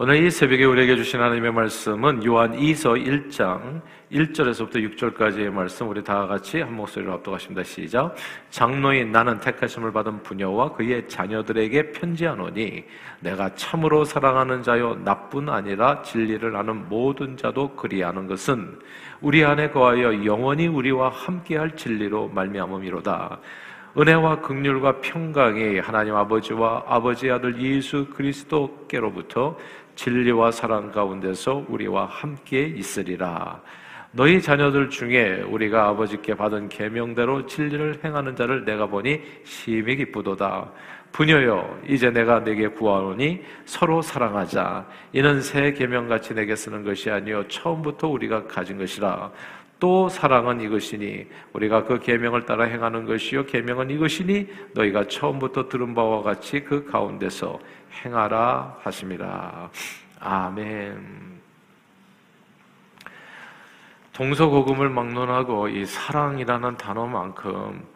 오늘 이 새벽에 우리에게 주신 하나님의 말씀은 요한 2서 1장 1절에서부터 6절까지의 말씀 우리 다 같이 한 목소리로 합독하십니다. 시작. 장로인 나는 택하심을 받은 부녀와 그의 자녀들에게 편지하노니 내가 참으로 사랑하는 자요 나뿐 아니라 진리를 아는 모든 자도 그리하는 것은 우리 안에 거하여 영원히 우리와 함께할 진리로 말미암음이로다. 은혜와 극률과 평강이 하나님 아버지와 아버지 아들 예수 그리스도께로부터 진리와 사랑 가운데서 우리와 함께 있으리라. 너희 자녀들 중에 우리가 아버지께 받은 계명대로 진리를 행하는 자를 내가 보니 심히 기쁘도다. 부녀여 이제 내가 내게 구하노니 서로 사랑하자. 이는 새 계명같이 내게 쓰는 것이 아니요 처음부터 우리가 가진 것이라. 또 사랑은 이것이니 우리가 그 계명을 따라 행하는 것이요 계명은 이것이니 너희가 처음부터 들은 바와 같이 그 가운데서 행하라 하심이라. 아멘. 동서고금을 막론하고 이 사랑이라는 단어만큼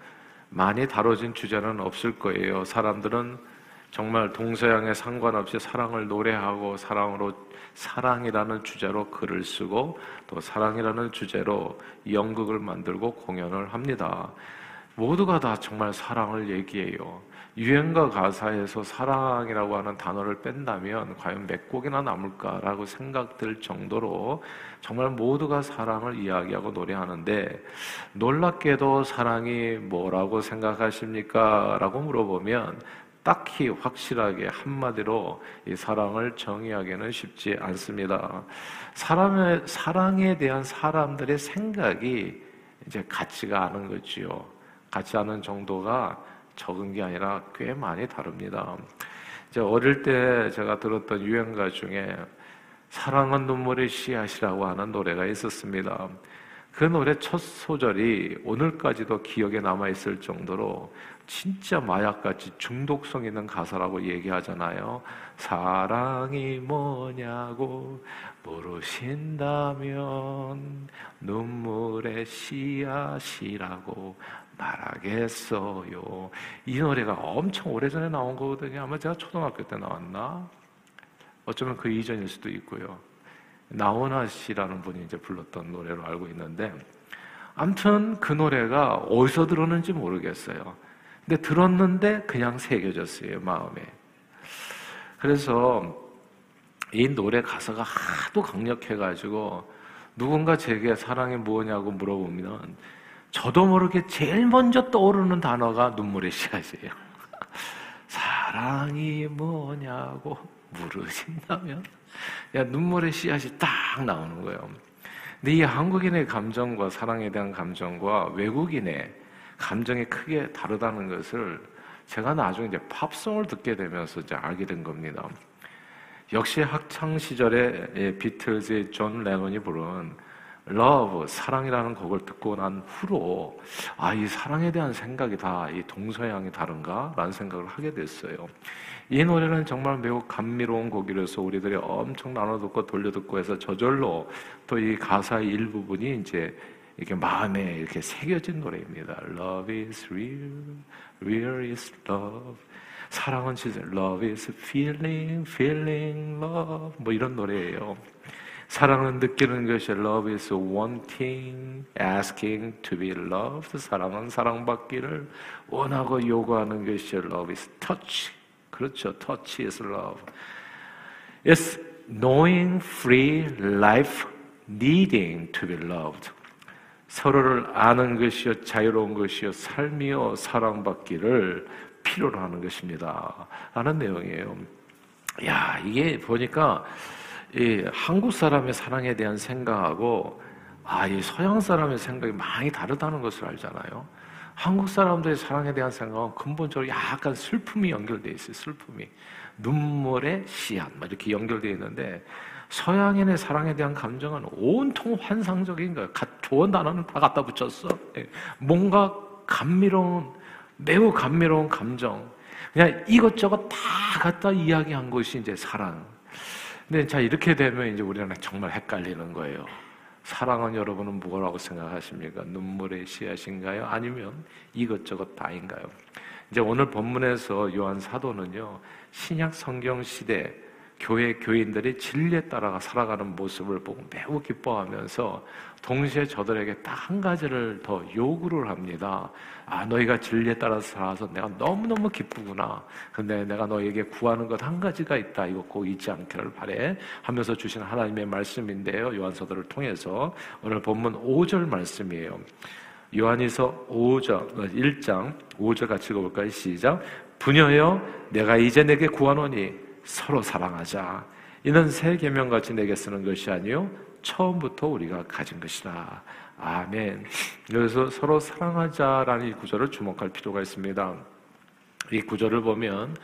많이 다뤄진 주제는 없을 거예요. 사람들은 정말 동서양에 상관없이 사랑을 노래하고 사랑으로 사랑이라는 주제로 글을 쓰고 또 사랑이라는 주제로 연극을 만들고 공연을 합니다. 모두가 다 정말 사랑을 얘기해요. 유행가 가사에서 사랑이라고 하는 단어를 뺀다면 과연 몇 곡이나 남을까라고 생각들 정도로 정말 모두가 사랑을 이야기하고 노래하는데 놀랍게도 사랑이 뭐라고 생각하십니까? 라고 물어보면 딱히 확실하게 한마디로 이 사랑을 정의하기는 쉽지 않습니다. 사람의, 사랑에 대한 사람들의 생각이 이제 같지가 않은 거지요. 같지 않은 정도가 적은 게 아니라 꽤 많이 다릅니다. 이제 어릴 때 제가 들었던 유행가 중에 사랑은 눈물의 씨앗이라고 하는 노래가 있었습니다. 그 노래 첫 소절이 오늘까지도 기억에 남아있을 정도로 진짜 마약같이 중독성 있는 가사라고 얘기하잖아요. 사랑이 뭐냐고 물으신다면 눈물의 씨앗이라고 말하겠어요. 이 노래가 엄청 오래전에 나온 거거든요. 아마 제가 초등학교 때 나왔나? 어쩌면 그 이전일 수도 있고요. 나훈아 씨라는 분이 이제 불렀던 노래로 알고 있는데, 암튼 그 노래가 어디서 들었는지 모르겠어요. 근데 들었는데 그냥 새겨졌어요, 마음에. 그래서 이 노래 가사가 하도 강력해가지고 누군가 제게 사랑이 뭐냐고 물어보면 저도 모르게 제일 먼저 떠오르는 단어가 눈물의 씨앗이에요. 사랑이 뭐냐고 물으신다면 야, 눈물의 씨앗이 딱 나오는 거예요. 근데 이 한국인의 감정과 사랑에 대한 감정과 외국인의 감정이 크게 다르다는 것을 제가 나중에 이제 팝송을 듣게 되면서 이제 알게 된 겁니다. 역시 학창 시절에 비틀즈의 존 레논이 부른 Love, 사랑이라는 곡을 듣고 난 후로, 아, 이 사랑에 대한 생각이 다 이 동서양이 다른가? 라는 생각을 하게 됐어요. 이 노래는 정말 매우 감미로운 곡이라서 우리들이 엄청 나눠 듣고 돌려 듣고 해서 저절로 또 이 가사의 일부분이 이제 이렇게 마음에 이렇게 새겨진 노래입니다. Love is real, real is love. 사랑은 진짜 love is feeling, feeling love. 뭐 이런 노래예요. 사랑은 느끼는 것이 love is wanting, asking to be loved. 사랑은 사랑받기를 원하고 요구하는 것이 love is touch. 그렇죠. touch is love. It's knowing free life needing to be loved. 서로를 아는 것이요 자유로운 것이요 삶이요 사랑받기를 필요로 하는 것입니다. 라는 내용이에요. 야, 이게 보니까 이 한국 사람의 사랑에 대한 생각하고 아, 이 서양 사람의 생각이 많이 다르다는 것을 알잖아요. 한국 사람들의 사랑에 대한 생각은 근본적으로 약간 슬픔이 연결되어 있어요. 슬픔이 눈물의 씨앗 막 이렇게 연결되어 있는데 서양인의 사랑에 대한 감정은 온통 환상적인 거예요. 좋은 단어는 다 갖다 붙였어. 예. 뭔가 감미로운 매우 감미로운 감정. 그냥 이것저것 다 갖다 이야기한 것이 이제 사랑. 근데 자 이렇게 되면 이제 우리는 정말 헷갈리는 거예요. 사랑은 여러분은 뭐라고 생각하십니까? 눈물의 씨앗인가요? 아니면 이것저것 다인가요? 이제 오늘 본문에서 요한 사도는요 신약 성경 시대 교회 교인들이 진리에 따라 살아가는 모습을 보고 매우 기뻐하면서 동시에 저들에게 딱 한 가지를 더 요구를 합니다. 아, 너희가 진리에 따라서 살아서 내가 너무너무 기쁘구나. 근데 내가 너에게 구하는 것 한 가지가 있다. 이거 꼭 잊지 않기를 바래. 하면서 주신 하나님의 말씀인데요. 요한서들을 통해서 오늘 본문 5절 말씀이에요. 요한이서 5절, 1장 5절 같이 읽어볼까요? 시작. 부녀여, 내가 이제 내게 구하노니 서로 사랑하자. 이는 새 계명같이 내게 쓰는 것이 아니요 처음부터 우리가 가진 것이다. 아멘. 그래서 서로 사랑하자라는 이 구절을 주목할 필요가 있습니다. 이 구절을 보면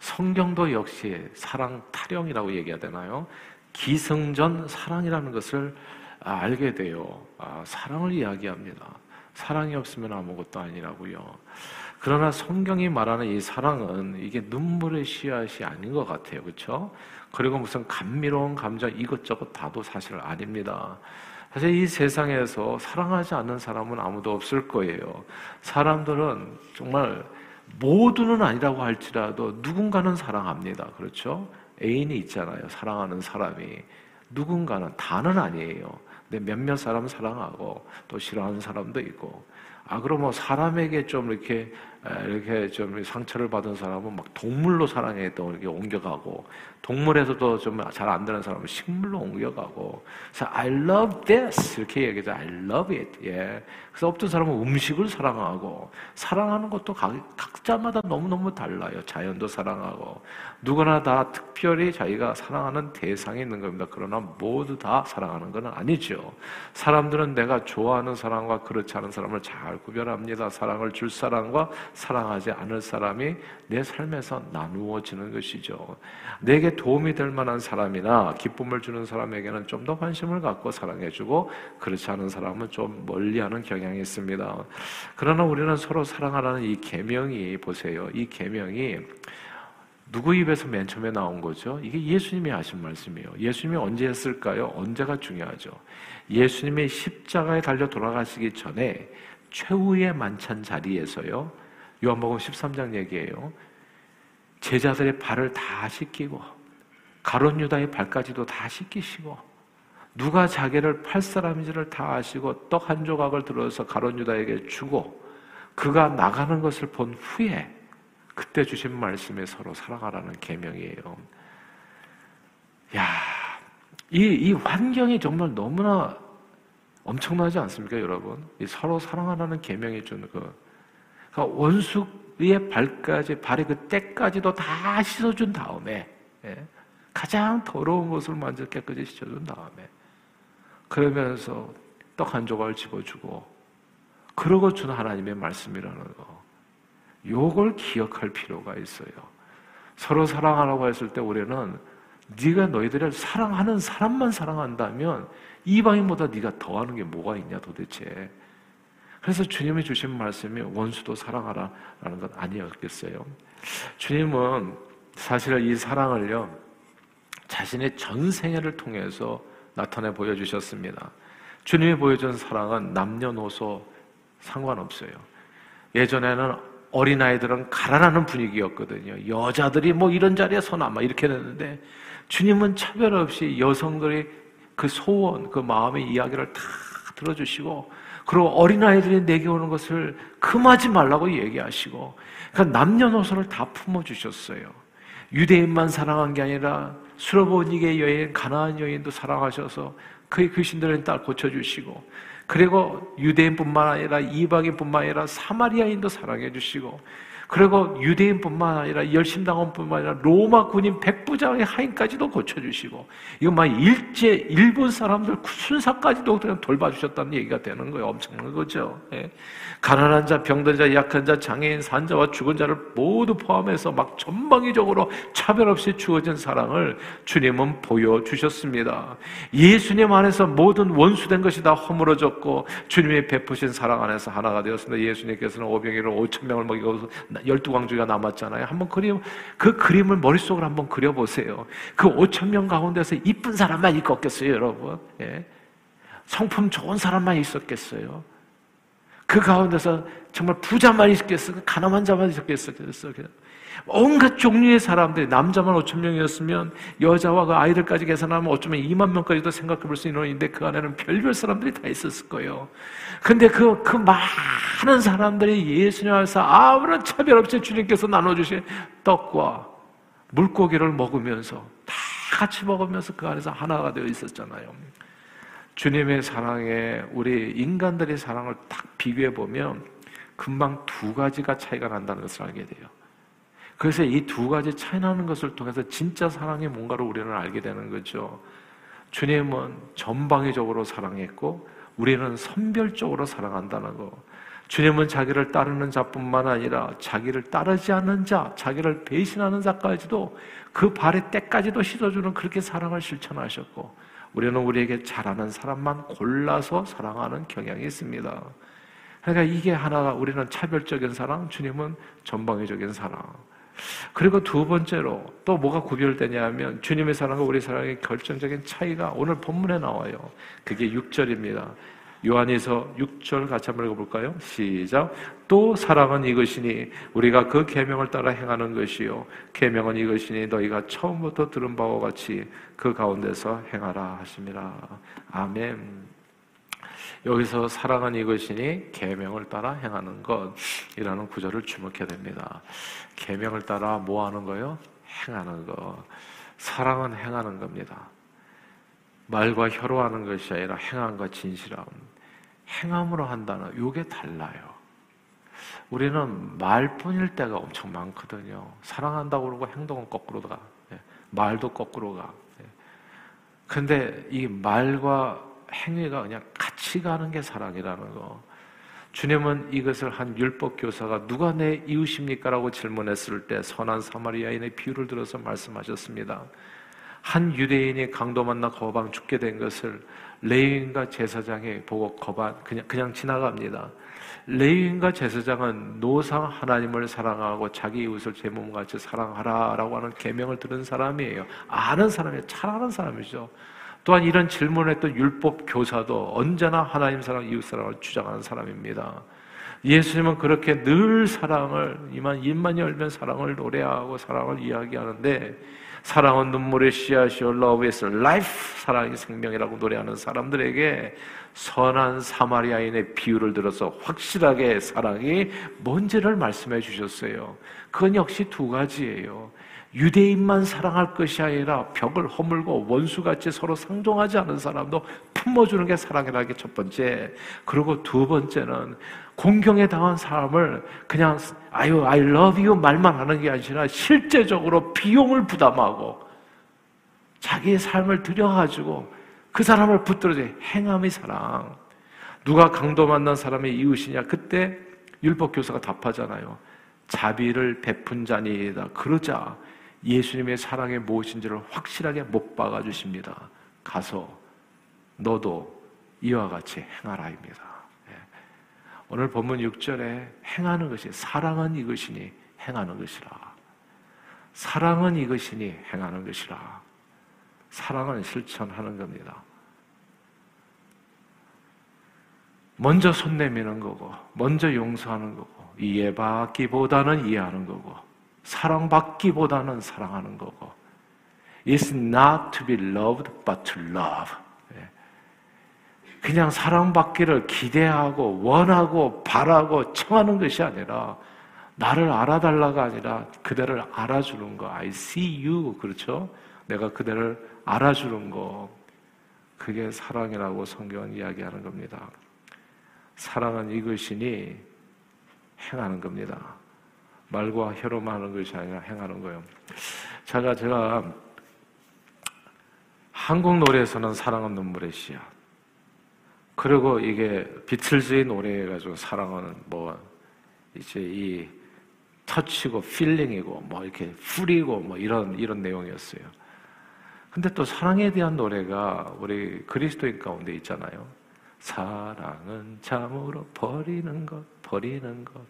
성경도 역시 사랑 타령이라고 얘기해야 되나요? 기승전 사랑이라는 것을 알게 돼요. 아, 사랑을 이야기합니다. 사랑이 없으면 아무것도 아니라고요. 그러나 성경이 말하는 이 사랑은 이게 눈물의 씨앗이 아닌 것 같아요. 그렇죠? 그리고 무슨 감미로운 감정 이것저것 다도 사실 아닙니다. 사실 이 세상에서 사랑하지 않는 사람은 아무도 없을 거예요. 사람들은 정말 모두는 아니라고 할지라도 누군가는 사랑합니다. 그렇죠? 애인이 있잖아요. 사랑하는 사람이. 누군가는 다는 아니에요. 근데 몇몇 사람은 사랑하고 또 싫어하는 사람도 있고. 아, 그럼 뭐 사람에게 좀 이렇게 이렇게 좀 상처를 받은 사람은 막 동물로 사랑해 또 이렇게 옮겨가고 동물에서도 좀 잘 안 되는 사람은 식물로 옮겨가고 그래서 I love this 이렇게 얘기하죠. I love it. 예. 그래서 어떤 사람은 음식을 사랑하고 사랑하는 것도 각, 각자마다 너무 너무 달라요. 자연도 사랑하고 누구나 다 특별히 자기가 사랑하는 대상이 있는 겁니다. 그러나 모두 다 사랑하는 것은 아니죠. 사람들은 내가 좋아하는 사람과 그렇지 않은 사람을 잘 구별합니다. 사랑을 줄 사람과 사랑하지 않을 사람이 내 삶에서 나누어지는 것이죠. 내게 도움이 될 만한 사람이나 기쁨을 주는 사람에게는 좀 더 관심을 갖고 사랑해주고 그렇지 않은 사람은 좀 멀리하는 경향이 있습니다. 그러나 우리는 서로 사랑하라는 이 계명이 보세요. 이 계명이 누구 입에서 맨 처음에 나온 거죠? 이게 예수님이 하신 말씀이에요. 예수님이 언제 했을까요? 언제가 중요하죠. 예수님이 십자가에 달려 돌아가시기 전에 최후의 만찬 자리에서요. 요한복음 13장 얘기예요. 제자들의 발을 다 씻기고 가론 유다의 발까지도 다 씻기시고 누가 자기를 팔 사람인지를 다 아시고 떡 한 조각을 들어서 가론 유다에게 주고 그가 나가는 것을 본 후에 그때 주신 말씀에 서로 살아가라는 계명이에요. 야, 이, 이 환경이 정말 너무나 엄청나지 않습니까, 여러분? 서로 사랑하라는 계명이 주는 그 그러니까 원수의 발까지 발의 그 때까지도 다 씻어준 다음에 예, 가장 더러운 것을 먼저 깨끗이 씻어준 다음에 그러면서 떡 한 조각을 집어주고 그러고 준 하나님의 말씀이라는 거 요걸 기억할 필요가 있어요. 서로 사랑하라고 했을 때 우리는 네가 너희들을 사랑하는 사람만 사랑한다면 이방인보다 네가 더하는 게 뭐가 있냐 도대체 그래서 주님이 주신 말씀이 원수도 사랑하라라는 것 아니었겠어요. 주님은 사실 이 사랑을요, 자신의 전 생애를 통해서 나타내 보여주셨습니다. 주님이 보여준 사랑은 남녀노소 상관없어요. 예전에는 어린아이들은 가라라는 분위기였거든요. 여자들이 뭐 이런 자리에 서나 막 이렇게 됐는데 주님은 차별 없이 여성들의 그 소원, 그 마음의 이야기를 다 들어주시고 그리고 어린아이들이 내게 오는 것을 금하지 말라고 얘기하시고 그러니까 남녀노소를 다 품어주셨어요. 유대인만 사랑한 게 아니라 수로보니게 여인, 가나안 여인도 사랑하셔서 그의 귀신들은 딸 고쳐주시고 그리고 유대인뿐만 아니라 이방인뿐만 아니라 사마리아인도 사랑해 주시고 그리고 유대인뿐만 아니라 열심당원뿐만 아니라 로마 군인 백부장의 하인까지도 고쳐주시고 이거 막 일제 일본 사람들 순사까지도 그냥 돌봐주셨다는 얘기가 되는 거예요. 엄청난 거죠. 예. 가난한 자, 병든 자, 약한 자, 장애인, 산자와 죽은 자를 모두 포함해서 막 전방위적으로 차별 없이 주어진 사랑을 주님은 보여주셨습니다. 예수님 안에서 모든 원수된 것이 다 허물어졌고 주님이 베푸신 사랑 안에서 하나가 되었습니다. 예수님께서는 오병이를 5천 명을 먹이고 열두 광주가 남았잖아요. 한번 그림 그 그림을 머릿속으로 한번 그려 보세요. 그 5천 명 가운데서 이쁜 사람만 있겠어요, 여러분. 예. 성품 좋은 사람만 있었겠어요. 그 가운데서 정말 부자만 있겠어요. 가난한 자만 있었겠어요. 온갖 종류의 사람들이 남자만 5천 명이었으면 여자와 그 아이들까지 계산하면 어쩌면 2만 명까지도 생각해 볼 수 있는 인데 그 안에는 별별 사람들이 다 있었을 거예요. 근데 그, 그 많은 사람들이 예수님 안에서 아무런 차별 없이 주님께서 나눠주신 떡과 물고기를 먹으면서 다 같이 먹으면서 그 안에서 하나가 되어 있었잖아요. 주님의 사랑에 우리 인간들의 사랑을 딱 비교해 보면 금방 두 가지가 차이가 난다는 것을 알게 돼요. 그래서 이 두 가지 차이 나는 것을 통해서 진짜 사랑이 뭔가를 우리는 알게 되는 거죠. 주님은 전방위적으로 사랑했고 우리는 선별적으로 사랑한다는 거. 주님은 자기를 따르는 자뿐만 아니라 자기를 따르지 않는 자, 자기를 배신하는 자까지도 그 발의 때까지도 씻어주는 그렇게 사랑을 실천하셨고 우리는 우리에게 잘하는 사람만 골라서 사랑하는 경향이 있습니다. 그러니까 이게 하나가 우리는 차별적인 사랑, 주님은 전방위적인 사랑. 그리고 두 번째로 또 뭐가 구별되냐면 주님의 사랑과 우리 사랑의 결정적인 차이가 오늘 본문에 나와요. 그게 6절입니다. 요한에서 6절 같이 한번 읽어볼까요? 시작. 또 사랑은 이것이니 우리가 그 계명을 따라 행하는 것이요 계명은 이것이니 너희가 처음부터 들은 바와 같이 그 가운데서 행하라 하심이라. 아멘. 여기서 사랑은 이것이니 계명을 따라 행하는 것이라는 구절을 주목해야 됩니다. 계명을 따라 뭐 하는 거요? 행하는 거. 사랑은 행하는 겁니다. 말과 혀로 하는 것이 아니라 행함과 진실함. 행함으로 한다는 요게 달라요. 우리는 말뿐일 때가 엄청 많거든요. 사랑한다고 그러고 행동은 거꾸로 가. 예. 말도 거꾸로 가. 예. 근데 이 말과 행위가 그냥 같이 가는 게 사랑이라는 거. 주님은 이것을 한 율법 교사가 누가 내 이웃입니까? 라고 질문했을 때 선한 사마리아인의 비유를 들어서 말씀하셨습니다. 한 유대인이 강도 만나 거방 죽게 된 것을 레위인과 제사장이 보고 거반 그냥 그냥 지나갑니다. 레위인과 제사장은 노상 하나님을 사랑하고 자기 이웃을 제 몸같이 사랑하라라고 하는 계명을 들은 사람이에요. 아는 사람이에요. 잘 아는 사람이죠. 또한 이런 질문을 했던 율법 교사도 언제나 하나님 사랑, 이웃 사랑을 주장하는 사람입니다. 예수님은 그렇게 늘 사랑을 이만 입만 열면 사랑을 노래하고 사랑을 이야기하는데 사랑은 눈물의 씨앗이요 love is life. 사랑이 생명이라고 노래하는 사람들에게 선한 사마리아인의 비유를 들어서 확실하게 사랑이 뭔지를 말씀해 주셨어요. 그건 역시 두 가지예요. 유대인만 사랑할 것이 아니라 벽을 허물고 원수같이 서로 상종하지 않은 사람도 품어주는 게 사랑이라는 게 첫 번째. 그리고 두 번째는 공경에 당한 사람을 그냥 아유 I love you 말만 하는 게 아니라 실제적으로 비용을 부담하고 자기의 삶을 들여가지고 그 사람을 붙들어줘 행함의 사랑. 누가 강도 만난 사람의 이웃이냐? 그때 율법 교사가 답하잖아요. 자비를 베푼 자니이다. 그러자 예수님의 사랑이 무엇인지를 확실하게 못 박아 주십니다. 가서 너도 이와 같이 행하라입니다. 예. 오늘 본문 6절에 행하는 것이 사랑은 이것이니 행하는 것이라. 사랑은 이것이니 행하는 것이라. 사랑은 실천하는 겁니다. 먼저 손 내미는 거고, 먼저 용서하는 거고, 이해받기보다는 이해하는 거고, 사랑받기보다는 사랑하는 거고. It's not to be loved, but to love. 예. 그냥 사랑받기를 기대하고 원하고 바라고 청하는 것이 아니라 나를 알아달라가 아니라 그대를 알아주는 거. I see you. 그렇죠? 내가 그대를 알아주는 거. 그게 사랑이라고 성경은 이야기하는 겁니다. 사랑은 이것이니 행하는 겁니다. 말과 혀로만 하는 것이 아니라 행하는 거예요. 제가 제가 한국 노래에서는 사랑은 눈물의 씨앗. 그리고 이게 비틀즈의 노래해가지고 사랑은 뭐 이제 이 터치고 필링이고 뭐 이렇게 풀이고 뭐 이런 이런 내용이었어요. 근데 또 사랑에 대한 노래가 우리 그리스도인 가운데 있잖아요. 사랑은 참으로 버리는 것, 버리는 것.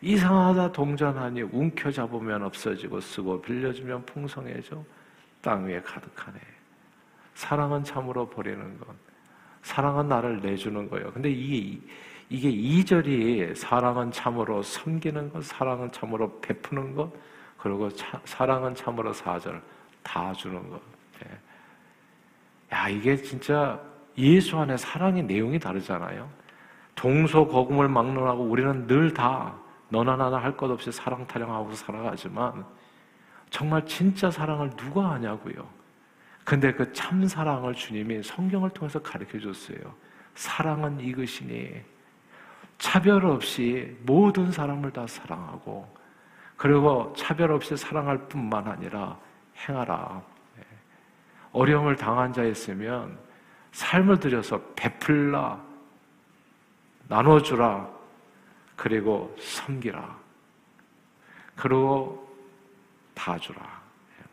이상하다 동전하니 움켜 잡으면 없어지고 쓰고 빌려주면 풍성해져 땅 위에 가득하네. 사랑은 참으로 버리는 것. 사랑은 나를 내주는 거예요. 근데 이게 이게 이절이 사랑은 참으로 섬기는 것, 사랑은 참으로 베푸는 것, 그리고 차, 사랑은 참으로 사절 다 주는 것. 예. 야 이게 진짜 예수 안에 사랑의 내용이 다르잖아요. 동서 거금을 막론하고 우리는 늘 다 너나 나나 할 것 없이 사랑 타령하고 살아가지만 정말 진짜 사랑을 누가 아냐고요. 근데 그 참 사랑을 주님이 성경을 통해서 가르쳐 줬어요. 사랑은 이것이니 차별 없이 모든 사람을 다 사랑하고 그리고 차별 없이 사랑할 뿐만 아니라 행하라. 예. 어려움을 당한 자 있으면 삶을 들여서 베풀라, 나눠주라, 그리고 섬기라, 그리고 다 주라. 예.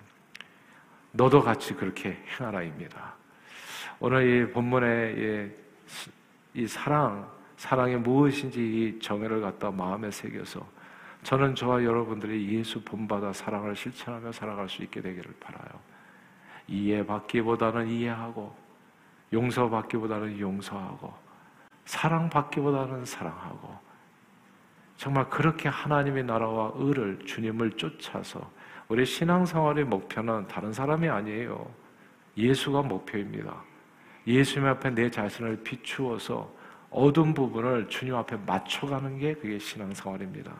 너도 같이 그렇게 행하라입니다. 오늘 이 본문의 이 사랑, 사랑이 무엇인지 이 정의를 갖다 마음에 새겨서 저는 저와 여러분들이 예수 본받아 사랑을 실천하며 살아갈 수 있게 되기를 바라요. 이해받기보다는 이해하고 용서받기보다는 용서하고 사랑받기보다는 사랑하고 정말 그렇게 하나님의 나라와 의를 주님을 쫓아서 우리 신앙생활의 목표는 다른 사람이 아니에요. 예수가 목표입니다. 예수님 앞에 내 자신을 비추어서 어두운 부분을 주님 앞에 맞춰가는 게 그게 신앙생활입니다.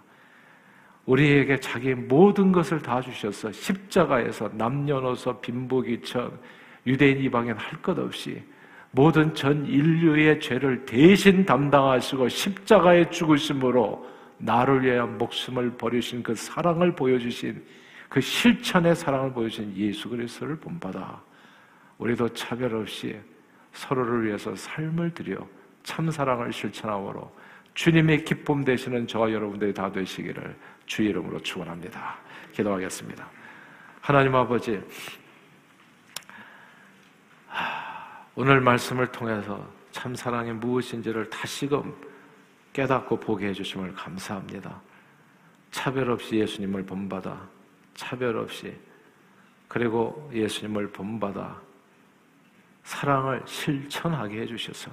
우리에게 자기 모든 것을 다 주셔서 십자가에서 남녀노소 빈부귀천 유대인 이방인 할 것 없이 모든 전 인류의 죄를 대신 담당하시고 십자가에 죽으심으로 나를 위하여 목숨을 버리신 그 사랑을 보여주신 그 실천의 사랑을 보여주신 예수 그리스도를 본받아 우리도 차별 없이 서로를 위해서 삶을 들여 참 사랑을 실천함으로 주님의 기쁨 되시는 저와 여러분들이 다 되시기를 주 이름으로 축원합니다. 기도하겠습니다. 하나님 아버지 오늘 말씀을 통해서 참 사랑이 무엇인지를 다시금 깨닫고 보게 해주심을 감사합니다. 차별 없이 예수님을 본받아 차별 없이 그리고 예수님을 본받아 사랑을 실천하게 해주셔서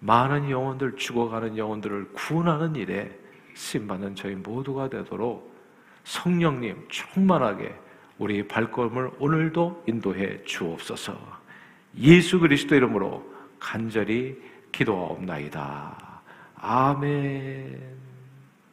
많은 영혼들 죽어가는 영혼들을 구원하는 일에 쓰임받는 저희 모두가 되도록 성령님 충만하게 우리 발걸음을 오늘도 인도해 주옵소서. 예수 그리스도 이름으로 간절히 기도하옵나이다. 아멘.